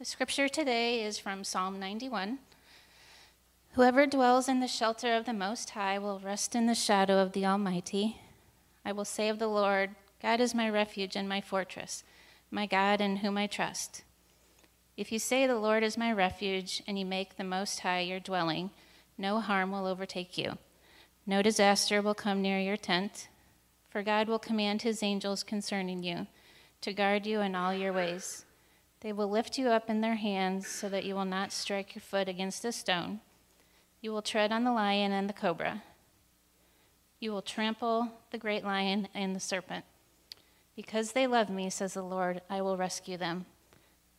The scripture today is from Psalm 91. Whoever dwells in the shelter of the Most High will rest in the shadow of the Almighty. I will say of the Lord, God is my refuge and my fortress, my God in whom I trust. If you say the Lord is my refuge and you make the Most High your dwelling, no harm will overtake you. No disaster will come near your tent, for God will command his angels concerning you to guard you in all your ways. They will lift you up in their hands so that you will not strike your foot against a stone. You will tread on the lion and the cobra. You will trample the great lion and the serpent. Because they love me, says the Lord, I will rescue them.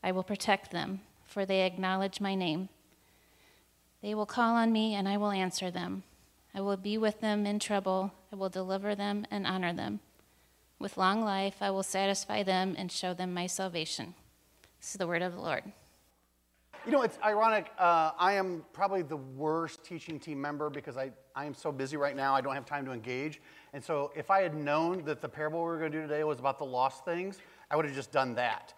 I will protect them, for they acknowledge my name. They will call on me, and I will answer them. I will be with them in trouble. I will deliver them and honor them. With long life, I will satisfy them and show them my salvation. This is the word of the Lord. You know, it's ironic. Uh, I am probably the worst teaching team member because I, I am so busy right now, I don't have time to engage. And so, if I had known that the parable we were going to do today was about the lost things, I would have just done that.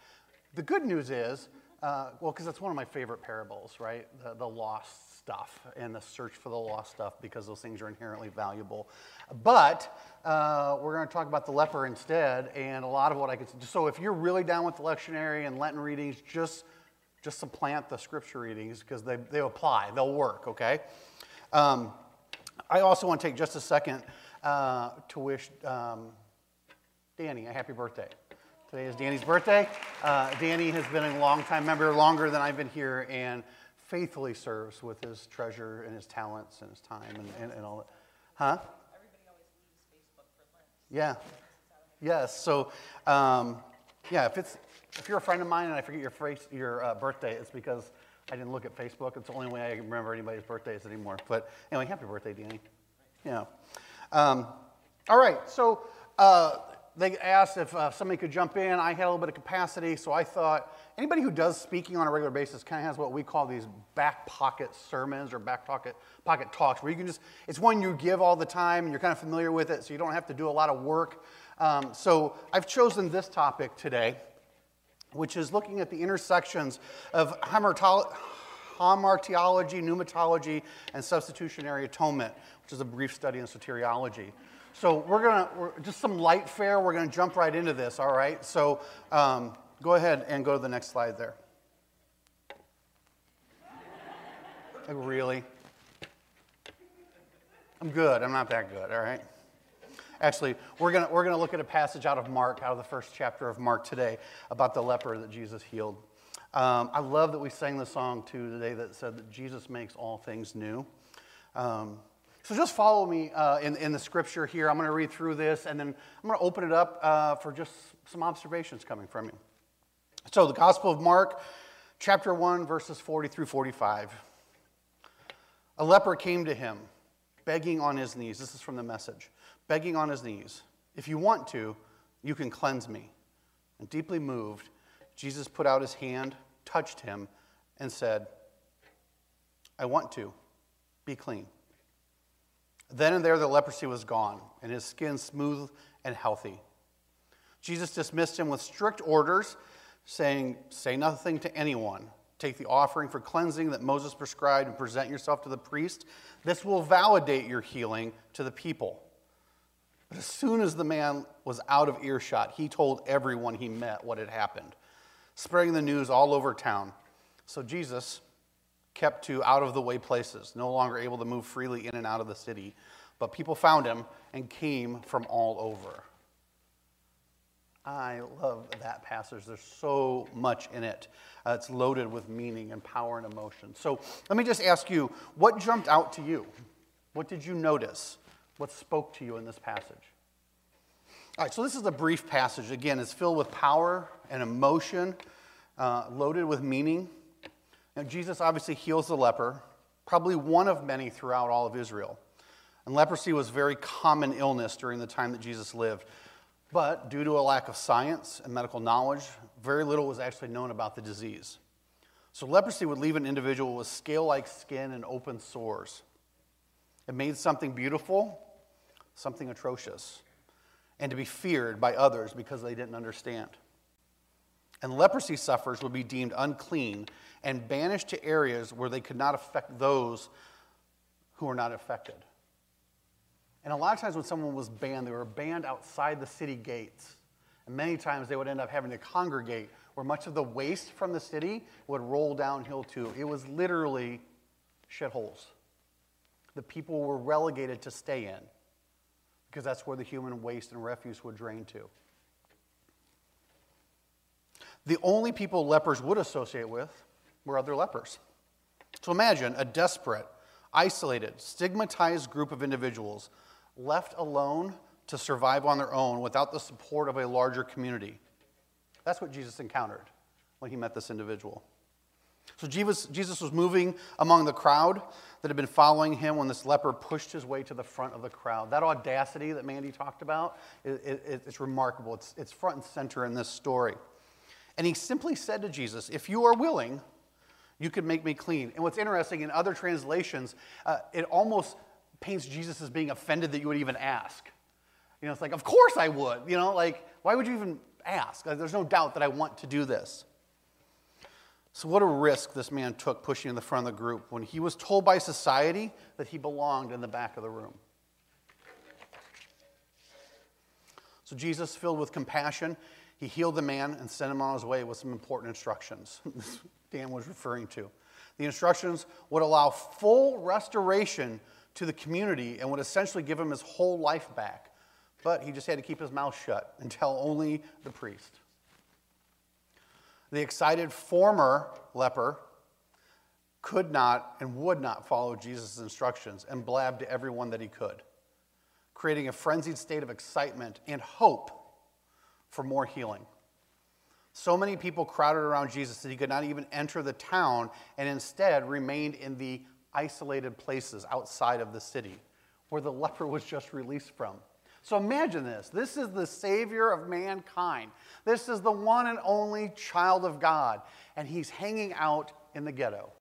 The good news is, uh, well, because that's one of my favorite parables, right? The, the lost stuff and the search for the lost stuff because those things are inherently valuable. But uh, we're going to talk about the leper instead, and a lot of what I could. So, if you're really down with the lectionary and Lenten readings, just just supplant the scripture readings because they, they apply, they'll work, okay? Um, I also want to take just a second uh, to wish um, Danny a happy birthday. Today is Danny's birthday. Uh, Danny has been a long-time member, longer than I've been here, and faithfully serves with his treasure and his talents and his time and, and, and all that. Huh? Yeah. Yes. So, um, yeah, if it's if you're a friend of mine and I forget your, face, your uh, birthday, it's because I didn't look at Facebook. It's the only way I can remember anybody's birthdays anymore. But anyway, happy birthday, Danny. Yeah. Um, all right. So uh, they asked if uh, somebody could jump in. I had a little bit of capacity, so I thought anybody who does speaking on a regular basis kind of has what we call these back pocket sermons or back pocket, pocket talks, where you can just, it's one you give all the time and you're kind of familiar with it, so you don't have to do a lot of work. Um, so I've chosen this topic today which is looking at the intersections of hamartiology, pneumatology, and substitutionary atonement, which is a brief study in soteriology. So we're to, just some light fare, we're to jump right into this, all right? So um, go ahead and go to the next slide there. Really? I'm good. I'm not that good, all right? Actually, we're going we're to look at a passage out of Mark, out of the first chapter of Mark today, about the leper that Jesus healed. Um, I love that we sang the song too today that said that Jesus makes all things new. Um, so just follow me uh, in, in the scripture here. I'm going to read through this and then I'm going to open it up uh, for just some observations coming from you. So, the Gospel of Mark, chapter 1, verses 40 through 45. A leper came to him, begging on his knees. This is from the message begging on his knees, If you want to, you can cleanse me. And deeply moved, Jesus put out his hand, touched him, and said, I want to. Be clean. Then and there the leprosy was gone, and his skin smooth and healthy. Jesus dismissed him with strict orders, saying, Say nothing to anyone. Take the offering for cleansing that Moses prescribed and present yourself to the priest. This will validate your healing to the people. But as soon as the man was out of earshot, he told everyone he met what had happened, spreading the news all over town. So Jesus kept to out of the way places, no longer able to move freely in and out of the city. But people found him and came from all over. I love that passage. There's so much in it. Uh, it's loaded with meaning and power and emotion. So let me just ask you what jumped out to you? What did you notice? What spoke to you in this passage? All right, so this is a brief passage. Again, it's filled with power and emotion, uh, loaded with meaning. Now, Jesus obviously heals the leper, probably one of many throughout all of Israel. And leprosy was a very common illness during the time that Jesus lived. But due to a lack of science and medical knowledge, very little was actually known about the disease. So, leprosy would leave an individual with scale like skin and open sores. It made something beautiful, something atrocious, and to be feared by others because they didn't understand. and leprosy sufferers would be deemed unclean and banished to areas where they could not affect those who were not affected. And a lot of times when someone was banned, they were banned outside the city gates. And many times they would end up having to congregate where much of the waste from the city would roll downhill too. It was literally shitholes. The people were relegated to stay in because that's where the human waste and refuse would drain to. The only people lepers would associate with were other lepers. So imagine a desperate, isolated, stigmatized group of individuals left alone to survive on their own without the support of a larger community. That's what Jesus encountered when he met this individual. So Jesus, Jesus was moving among the crowd that had been following him when this leper pushed his way to the front of the crowd. That audacity that Mandy talked about, it, it, it's remarkable. It's, it's front and center in this story. And he simply said to Jesus, If you are willing, you could make me clean. And what's interesting, in other translations, uh, it almost paints Jesus as being offended that you would even ask. You know, it's like, Of course I would. You know, like, why would you even ask? Like, there's no doubt that I want to do this. So, what a risk this man took pushing in the front of the group when he was told by society that he belonged in the back of the room. So, Jesus, filled with compassion, he healed the man and sent him on his way with some important instructions. Dan was referring to. The instructions would allow full restoration to the community and would essentially give him his whole life back. But he just had to keep his mouth shut and tell only the priest. The excited former leper could not and would not follow Jesus' instructions and blabbed to everyone that he could, creating a frenzied state of excitement and hope for more healing. So many people crowded around Jesus that he could not even enter the town and instead remained in the isolated places outside of the city where the leper was just released from. So imagine this. This is the Savior of mankind. This is the one and only child of God. And he's hanging out in the ghetto.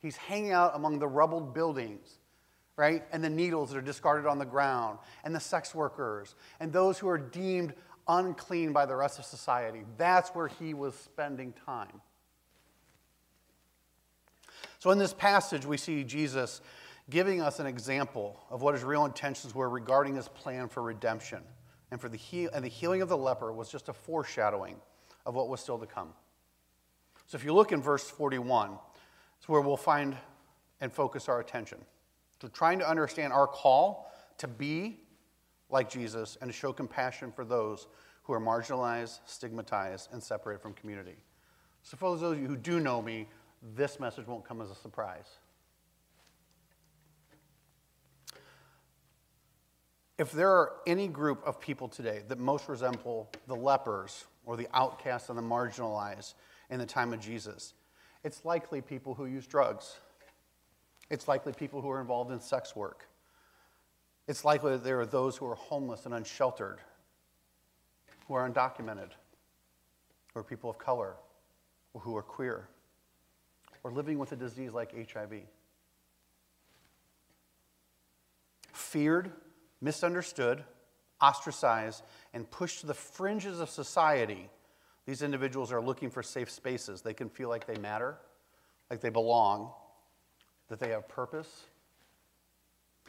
He's hanging out among the rubbled buildings, right? And the needles that are discarded on the ground, and the sex workers, and those who are deemed unclean by the rest of society. That's where he was spending time. So in this passage, we see Jesus giving us an example of what his real intentions were regarding his plan for redemption. And, for the heal- and the healing of the leper was just a foreshadowing of what was still to come. So if you look in verse 41, it's where we'll find and focus our attention. So trying to understand our call to be like Jesus and to show compassion for those who are marginalized, stigmatized, and separated from community. So for those of you who do know me, this message won't come as a surprise. If there are any group of people today that most resemble the lepers or the outcasts and the marginalized in the time of Jesus, it's likely people who use drugs. It's likely people who are involved in sex work. It's likely that there are those who are homeless and unsheltered, who are undocumented, or people of color, or who are queer, or living with a disease like HIV. Feared misunderstood, ostracized, and pushed to the fringes of society, these individuals are looking for safe spaces. They can feel like they matter, like they belong, that they have purpose,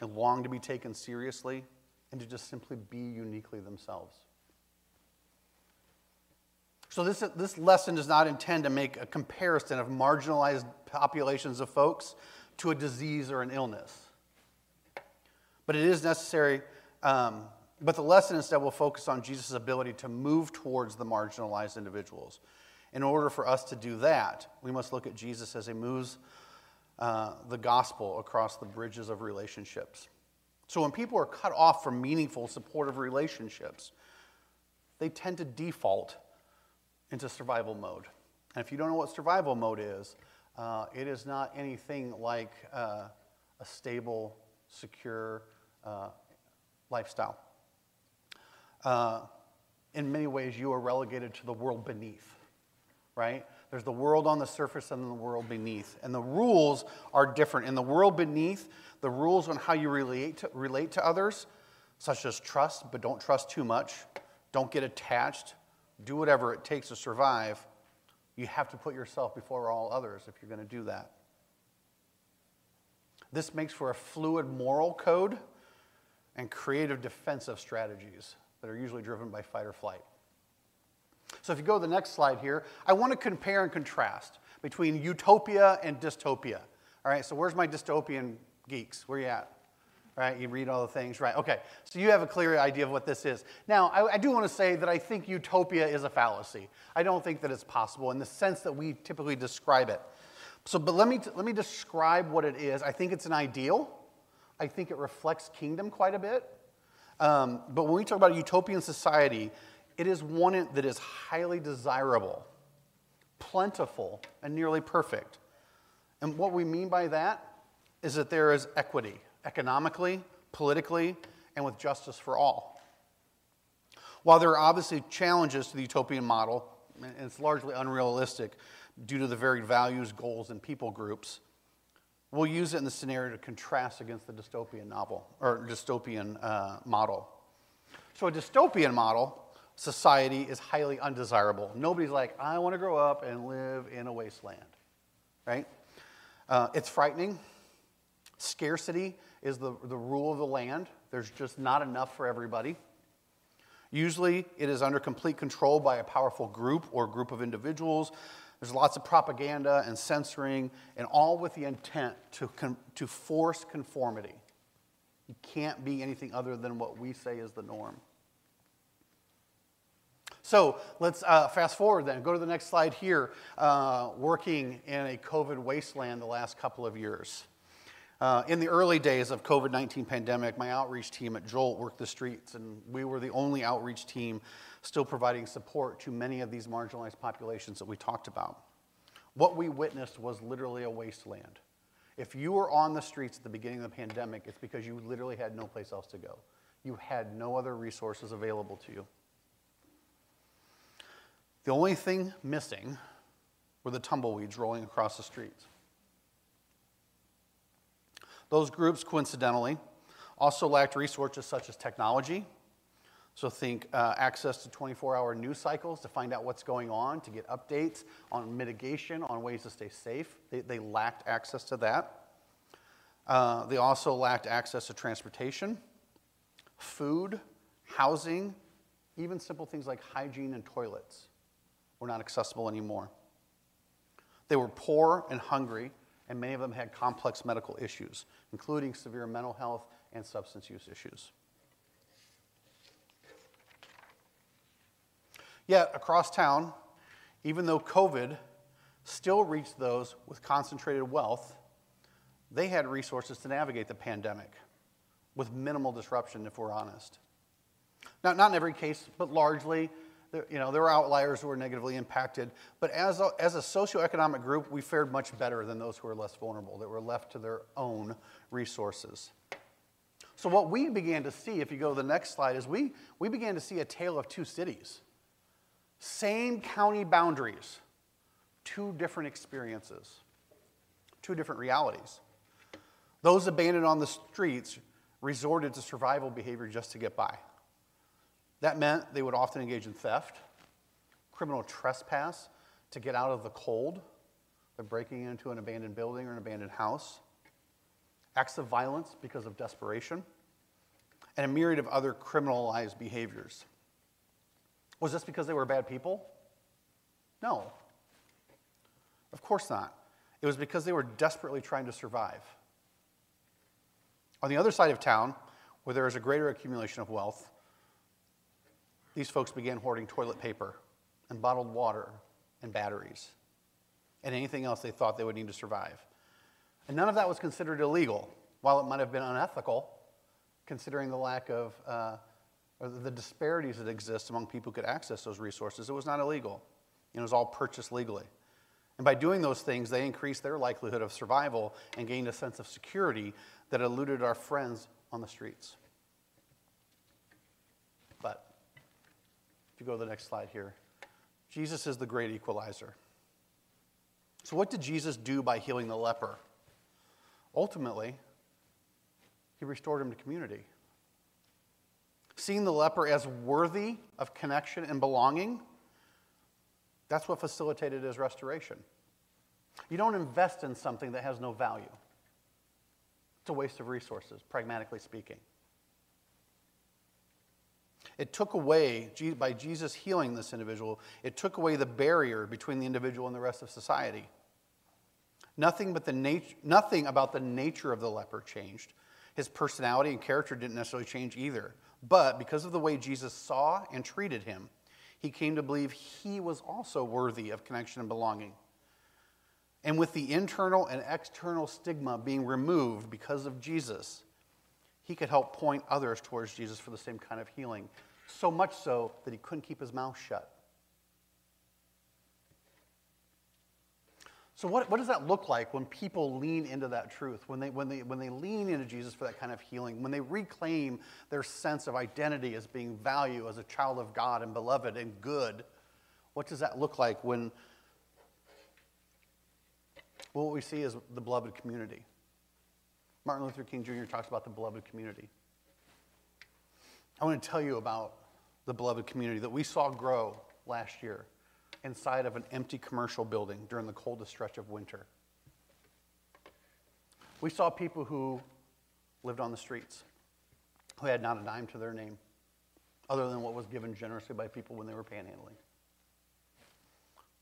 and long to be taken seriously, and to just simply be uniquely themselves. So, this, this lesson does not intend to make a comparison of marginalized populations of folks to a disease or an illness. But it is necessary. Um, but the lesson instead will focus on Jesus' ability to move towards the marginalized individuals. In order for us to do that, we must look at Jesus as he moves uh, the gospel across the bridges of relationships. So when people are cut off from meaningful, supportive relationships, they tend to default into survival mode. And if you don't know what survival mode is, uh, it is not anything like uh, a stable, secure, uh, lifestyle. Uh, in many ways, you are relegated to the world beneath, right? There's the world on the surface and the world beneath. And the rules are different. In the world beneath, the rules on how you relate to, relate to others, such as trust, but don't trust too much, don't get attached, do whatever it takes to survive, you have to put yourself before all others if you're going to do that. This makes for a fluid moral code and creative defensive strategies that are usually driven by fight or flight. So, if you go to the next slide here, I want to compare and contrast between utopia and dystopia. All right, so where's my dystopian geeks? Where you at? Right, you read all the things, right? Okay, so you have a clear idea of what this is. Now, I, I do want to say that I think utopia is a fallacy. I don't think that it's possible in the sense that we typically describe it. So, but let me, let me describe what it is. I think it's an ideal. I think it reflects kingdom quite a bit. Um, but when we talk about a utopian society, it is one that is highly desirable, plentiful, and nearly perfect. And what we mean by that is that there is equity economically, politically, and with justice for all. While there are obviously challenges to the utopian model, and it's largely unrealistic due to the varied values, goals, and people groups, we'll use it in the scenario to contrast against the dystopian novel or dystopian uh, model. So, a dystopian model society is highly undesirable. Nobody's like, I want to grow up and live in a wasteland, right? Uh, it's frightening. Scarcity is the, the rule of the land. There's just not enough for everybody. Usually, it is under complete control by a powerful group or group of individuals. There's lots of propaganda and censoring, and all with the intent to, to force conformity. You can't be anything other than what we say is the norm. So let's uh, fast forward then. Go to the next slide here. Uh, working in a COVID wasteland the last couple of years. Uh, in the early days of COVID-19 pandemic, my outreach team at Jolt worked the streets, and we were the only outreach team still providing support to many of these marginalized populations that we talked about. What we witnessed was literally a wasteland. If you were on the streets at the beginning of the pandemic, it's because you literally had no place else to go. You had no other resources available to you. The only thing missing were the tumbleweeds rolling across the streets. Those groups, coincidentally, also lacked resources such as technology. So, think uh, access to 24 hour news cycles to find out what's going on, to get updates on mitigation, on ways to stay safe. They, they lacked access to that. Uh, they also lacked access to transportation, food, housing, even simple things like hygiene and toilets were not accessible anymore. They were poor and hungry, and many of them had complex medical issues, including severe mental health and substance use issues. Yet, across town, even though COVID still reached those with concentrated wealth, they had resources to navigate the pandemic with minimal disruption, if we're honest. Now, not in every case, but largely, there, you know, there were outliers who were negatively impacted, but as a, as a socioeconomic group, we fared much better than those who were less vulnerable, that were left to their own resources. So, what we began to see, if you go to the next slide, is we, we began to see a tale of two cities. Same county boundaries, two different experiences, two different realities. Those abandoned on the streets resorted to survival behavior just to get by. That meant they would often engage in theft, criminal trespass to get out of the cold by breaking into an abandoned building or an abandoned house, acts of violence because of desperation, and a myriad of other criminalized behaviors. Was this because they were bad people? No. Of course not. It was because they were desperately trying to survive. On the other side of town, where there is a greater accumulation of wealth, these folks began hoarding toilet paper and bottled water and batteries and anything else they thought they would need to survive. And none of that was considered illegal, while it might have been unethical, considering the lack of, uh, or the disparities that exist among people who could access those resources. It was not illegal. It was all purchased legally. And by doing those things, they increased their likelihood of survival and gained a sense of security that eluded our friends on the streets. If you go to the next slide here, Jesus is the great equalizer. So, what did Jesus do by healing the leper? Ultimately, he restored him to community. Seeing the leper as worthy of connection and belonging, That's what facilitated his restoration. You don't invest in something that has no value. It's a waste of resources, pragmatically speaking. It took away, by Jesus healing this individual, it took away the barrier between the individual and the rest of society. Nothing, but the nat- nothing about the nature of the leper changed. His personality and character didn't necessarily change either. But because of the way Jesus saw and treated him, he came to believe he was also worthy of connection and belonging. And with the internal and external stigma being removed because of Jesus, he could help point others towards Jesus for the same kind of healing. So much so that he couldn't keep his mouth shut. So, what, what does that look like when people lean into that truth? When they, when, they, when they lean into Jesus for that kind of healing? When they reclaim their sense of identity as being value, as a child of God and beloved and good? What does that look like when well, what we see is the beloved community? Martin Luther King Jr. talks about the beloved community. I want to tell you about the beloved community that we saw grow last year inside of an empty commercial building during the coldest stretch of winter. We saw people who lived on the streets, who had not a dime to their name, other than what was given generously by people when they were panhandling.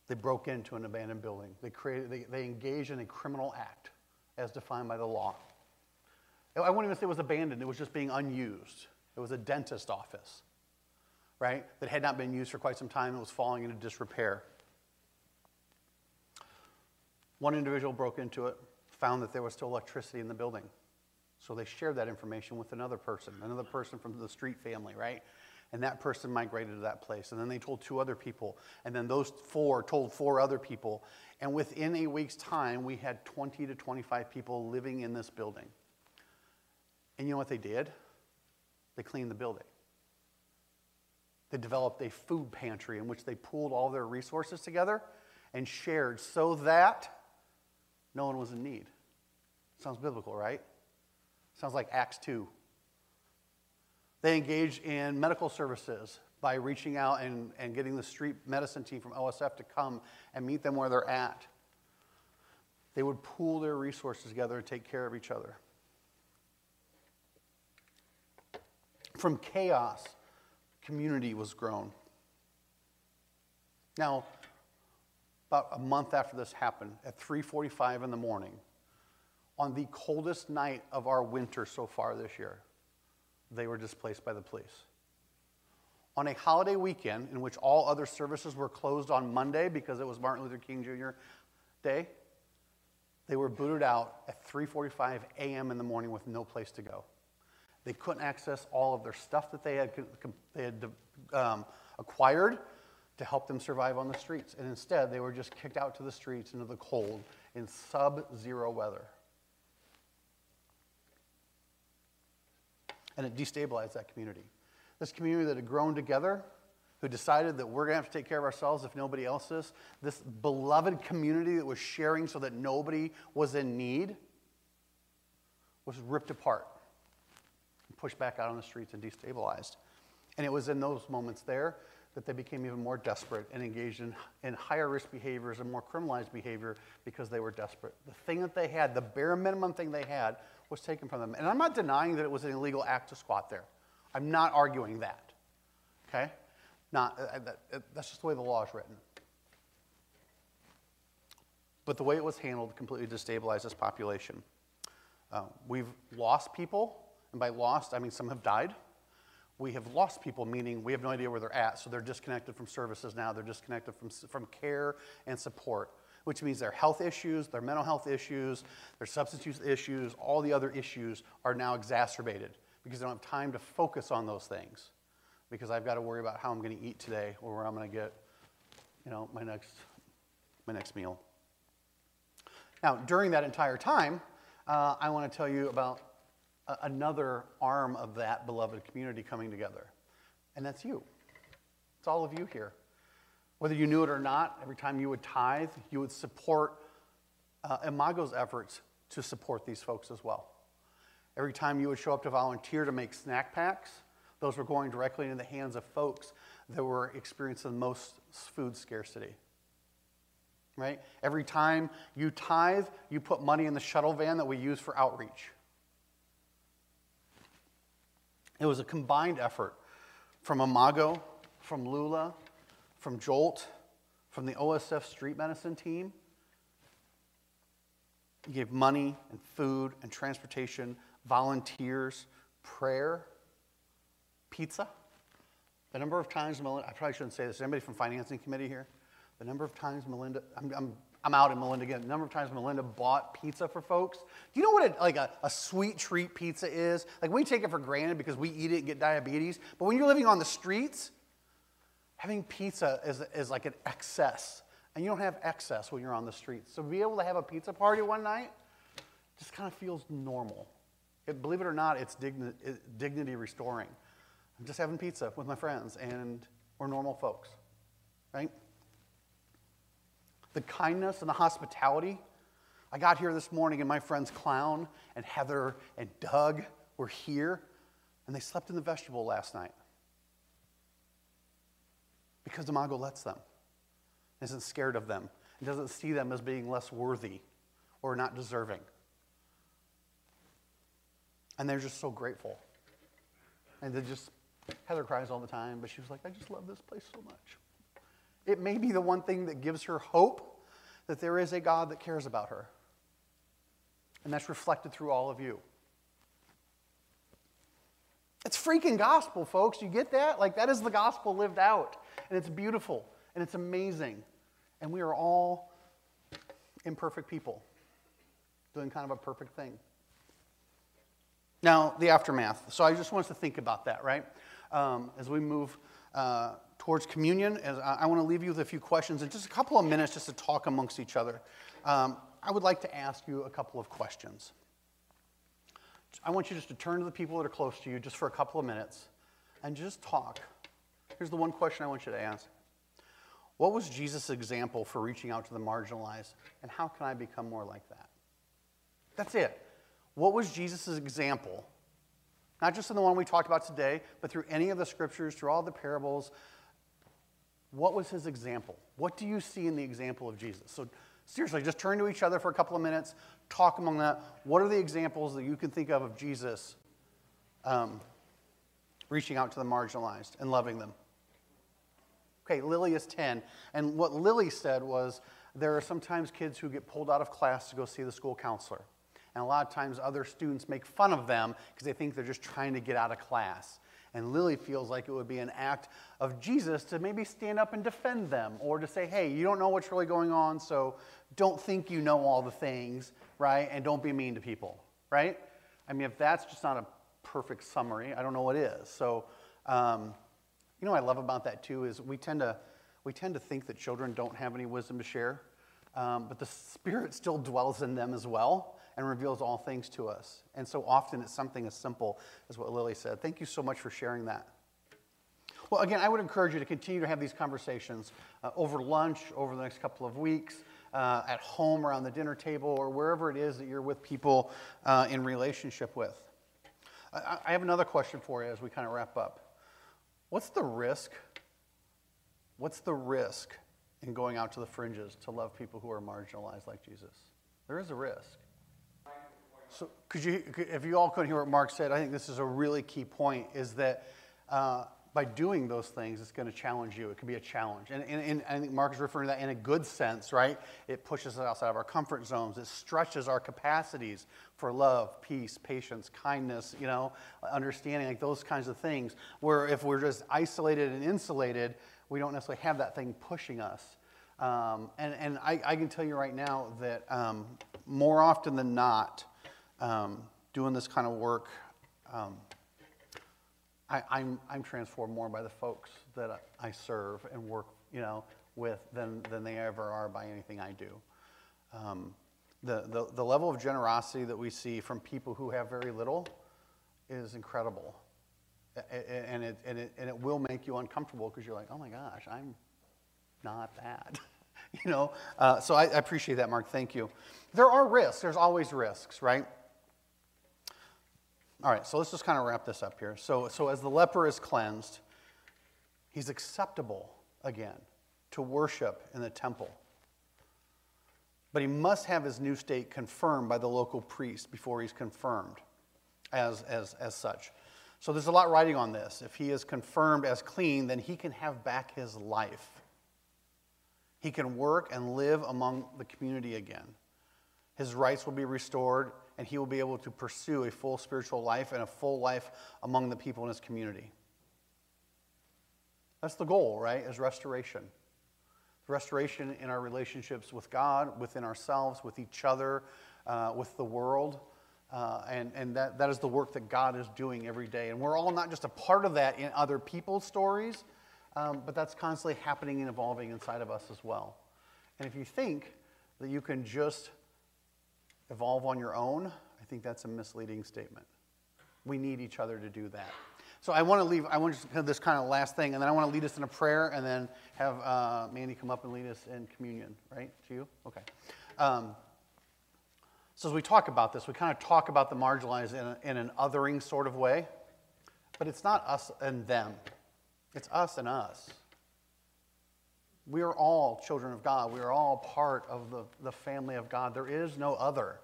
They broke into an abandoned building. They, created, they, they engaged in a criminal act as defined by the law. I wouldn't even say it was abandoned, it was just being unused. It was a dentist office right, that had not been used for quite some time and was falling into disrepair. One individual broke into it, found that there was still electricity in the building. So they shared that information with another person, another person from the street family, right? And that person migrated to that place. And then they told two other people. And then those four told four other people. And within a week's time, we had 20 to 25 people living in this building. And you know what they did? They cleaned the building. They developed a food pantry in which they pooled all their resources together and shared so that no one was in need. Sounds biblical, right? Sounds like Acts 2. They engaged in medical services by reaching out and, and getting the street medicine team from OSF to come and meet them where they're at. They would pool their resources together and take care of each other. From chaos community was grown. Now, about a month after this happened, at 3:45 in the morning, on the coldest night of our winter so far this year, they were displaced by the police. On a holiday weekend in which all other services were closed on Monday because it was Martin Luther King Jr. Day, they were booted out at 3:45 a.m. in the morning with no place to go. They couldn't access all of their stuff that they had, they had um, acquired to help them survive on the streets. And instead, they were just kicked out to the streets into the cold in sub zero weather. And it destabilized that community. This community that had grown together, who decided that we're going to have to take care of ourselves if nobody else is, this beloved community that was sharing so that nobody was in need, was ripped apart pushed back out on the streets and destabilized. And it was in those moments there that they became even more desperate and engaged in, in higher risk behaviors and more criminalized behavior because they were desperate. The thing that they had, the bare minimum thing they had, was taken from them. And I'm not denying that it was an illegal act to squat there. I'm not arguing that. Okay? Not, uh, that, uh, that's just the way the law is written. But the way it was handled completely destabilized this population. Uh, we've lost people and by lost, I mean some have died. We have lost people, meaning we have no idea where they're at, so they're disconnected from services now. They're disconnected from, from care and support, which means their health issues, their mental health issues, their substance use issues, all the other issues are now exacerbated because they don't have time to focus on those things. Because I've got to worry about how I'm going to eat today or where I'm going to get, you know, my next, my next meal. Now, during that entire time, uh, I want to tell you about another arm of that beloved community coming together. And that's you. It's all of you here. Whether you knew it or not, every time you would tithe, you would support uh, Imago's efforts to support these folks as well. Every time you would show up to volunteer to make snack packs, those were going directly into the hands of folks that were experiencing the most food scarcity. right? Every time you tithe, you put money in the shuttle van that we use for outreach. It was a combined effort from Imago, from Lula, from Jolt, from the OSF street medicine team. You gave money and food and transportation, volunteers, prayer, pizza. The number of times, Melinda, I probably shouldn't say this. Anybody from financing committee here? The number of times Melinda, I'm, I'm, I'm out in Melinda again. The number of times Melinda bought pizza for folks. Do you know what a, like a, a sweet treat pizza is? Like we take it for granted because we eat it and get diabetes. But when you're living on the streets, having pizza is, is like an excess. And you don't have excess when you're on the streets. So be able to have a pizza party one night just kind of feels normal. It, believe it or not, it's digni- it, dignity restoring. I'm just having pizza with my friends, and we're normal folks, right? The kindness and the hospitality. I got here this morning, and my friends Clown and Heather and Doug were here, and they slept in the vestibule last night because Imago lets them, isn't scared of them, and doesn't see them as being less worthy or not deserving. And they're just so grateful. And they just, Heather cries all the time, but she was like, I just love this place so much. It may be the one thing that gives her hope that there is a God that cares about her. And that's reflected through all of you. It's freaking gospel, folks. You get that? Like, that is the gospel lived out. And it's beautiful and it's amazing. And we are all imperfect people doing kind of a perfect thing. Now, the aftermath. So I just want us to think about that, right? Um, as we move uh, towards communion, as I, I want to leave you with a few questions in just a couple of minutes just to talk amongst each other. Um, I would like to ask you a couple of questions. I want you just to turn to the people that are close to you just for a couple of minutes and just talk. Here's the one question I want you to ask What was Jesus' example for reaching out to the marginalized, and how can I become more like that? That's it. What was Jesus' example? Not just in the one we talked about today, but through any of the scriptures, through all the parables. What was his example? What do you see in the example of Jesus? So, seriously, just turn to each other for a couple of minutes, talk among that. What are the examples that you can think of of Jesus um, reaching out to the marginalized and loving them? Okay, Lily is 10. And what Lily said was there are sometimes kids who get pulled out of class to go see the school counselor. And a lot of times other students make fun of them because they think they're just trying to get out of class. And Lily feels like it would be an act of Jesus to maybe stand up and defend them or to say, hey, you don't know what's really going on, so don't think you know all the things, right? And don't be mean to people, right? I mean, if that's just not a perfect summary, I don't know what is. So, um, you know what I love about that too is we tend to, we tend to think that children don't have any wisdom to share, um, but the Spirit still dwells in them as well and reveals all things to us. And so often it's something as simple as what Lily said. Thank you so much for sharing that. Well, again, I would encourage you to continue to have these conversations uh, over lunch, over the next couple of weeks, uh, at home, around the dinner table, or wherever it is that you're with people uh, in relationship with. I, I have another question for you as we kind of wrap up. What's the risk? What's the risk in going out to the fringes to love people who are marginalized like Jesus? There is a risk. So, could you, if you all could hear what Mark said, I think this is a really key point is that uh, by doing those things, it's going to challenge you. It can be a challenge. And, and, and, I think Mark is referring to that in a good sense, right? It pushes us outside of our comfort zones, it stretches our capacities for love, peace, patience, kindness, you know, understanding, like those kinds of things. Where if we're just isolated and insulated, we don't necessarily have that thing pushing us. Um, and and I, I, can tell you right now that um, more often than not, um, doing this kind of work, um, I, am I'm, I'm transformed more by the folks that I serve and work, you know, with than, than they ever are by anything I do. Um, the, the, the level of generosity that we see from people who have very little is incredible. And it, and it, and it will make you uncomfortable because you're like, oh my gosh, I'm not that. you know? Uh, so I, I appreciate that, Mark. Thank you. There are risks. There's always risks, right? All right, so let's just kind of wrap this up here. So, so as the leper is cleansed, he's acceptable again to worship in the temple. but he must have his new state confirmed by the local priest before he's confirmed as, as, as such. So there's a lot writing on this. If he is confirmed as clean, then he can have back his life. He can work and live among the community again. His rights will be restored, and he will be able to pursue a full spiritual life and a full life among the people in his community. That's the goal, right? Is restoration. Restoration in our relationships with God, within ourselves, with each other, uh, with the world. Uh, and and that, that is the work that God is doing every day. And we're all not just a part of that in other people's stories, um, but that's constantly happening and evolving inside of us as well. And if you think that you can just evolve on your own, I think that's a misleading statement. We need each other to do that. So I want to leave, I want to have this kind of last thing, and then I want to lead us in a prayer and then have uh, Mandy come up and lead us in communion, right? To you? Okay. Um, so as we talk about this, we kind of talk about the marginalized in, a, in an othering sort of way, but it's not us and them, it's us and us. We are all children of God. We are all part of the, the family of God. There is no other.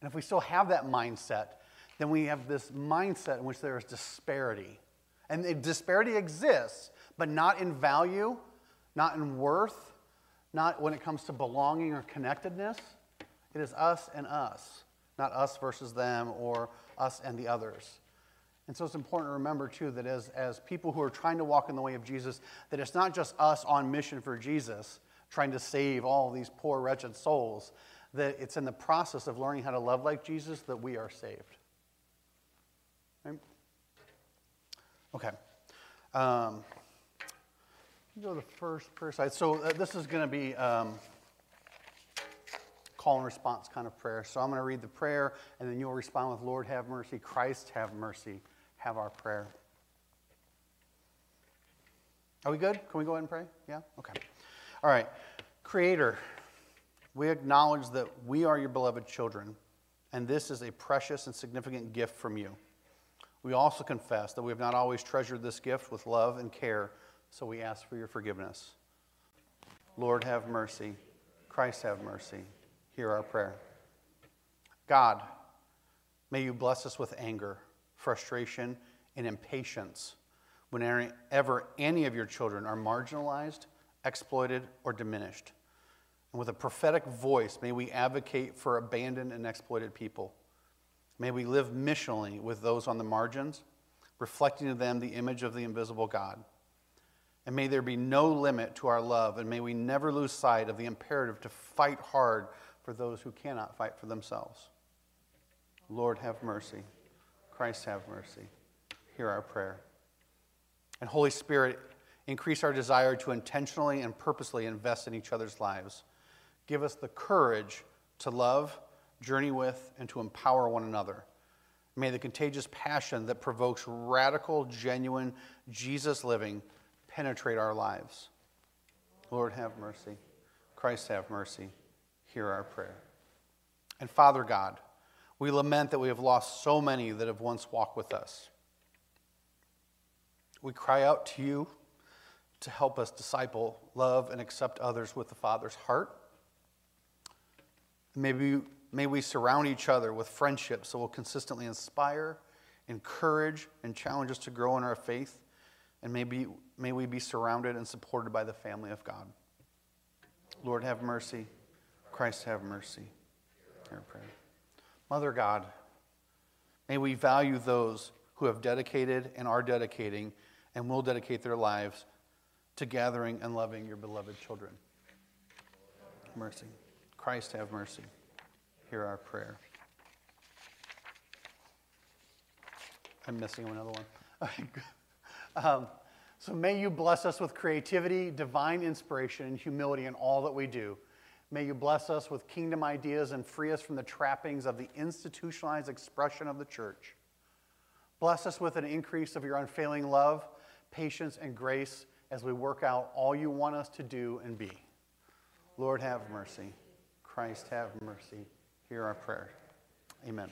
And if we still have that mindset, then we have this mindset in which there is disparity. And the disparity exists, but not in value, not in worth, not when it comes to belonging or connectedness. It is us and us, not us versus them or us and the others. And so it's important to remember, too, that as, as people who are trying to walk in the way of Jesus, that it's not just us on mission for Jesus, trying to save all these poor, wretched souls, that it's in the process of learning how to love like Jesus that we are saved. Right? Okay. Um, go to the first prayer side. So uh, this is going to be um, call and response kind of prayer. So I'm going to read the prayer, and then you'll respond with, Lord, have mercy. Christ, have mercy. Have our prayer. Are we good? Can we go ahead and pray? Yeah? Okay. All right. Creator, we acknowledge that we are your beloved children, and this is a precious and significant gift from you. We also confess that we have not always treasured this gift with love and care, so we ask for your forgiveness. Lord, have mercy. Christ, have mercy. Hear our prayer. God, may you bless us with anger, frustration, and impatience whenever any of your children are marginalized, exploited, or diminished. And with a prophetic voice, may we advocate for abandoned and exploited people. May we live missionally with those on the margins, reflecting to them the image of the invisible God. And may there be no limit to our love, and may we never lose sight of the imperative to fight hard for those who cannot fight for themselves. Lord, have mercy. Christ, have mercy. Hear our prayer. And Holy Spirit, increase our desire to intentionally and purposely invest in each other's lives. Give us the courage to love journey with, and to empower one another. May the contagious passion that provokes radical, genuine Jesus living penetrate our lives. Lord, have mercy. Christ, have mercy. Hear our prayer. And Father God, we lament that we have lost so many that have once walked with us. We cry out to you to help us disciple, love, and accept others with the Father's heart. Maybe May we surround each other with friendships that will consistently inspire, encourage, and challenge us to grow in our faith. And may, be, may we be surrounded and supported by the family of God. Lord, have mercy. Christ, have mercy. Our prayer. Mother God, may we value those who have dedicated and are dedicating and will dedicate their lives to gathering and loving your beloved children. Mercy. Christ, have mercy hear our prayer. I'm missing another one. um, so may you bless us with creativity, divine inspiration, and humility in all that we do. May you bless us with kingdom ideas and free us from the trappings of the institutionalized expression of the church. Bless us with an increase of your unfailing love, patience, and grace as we work out all you want us to do and be. Lord, have mercy. Christ, have mercy hear our prayer. Amen.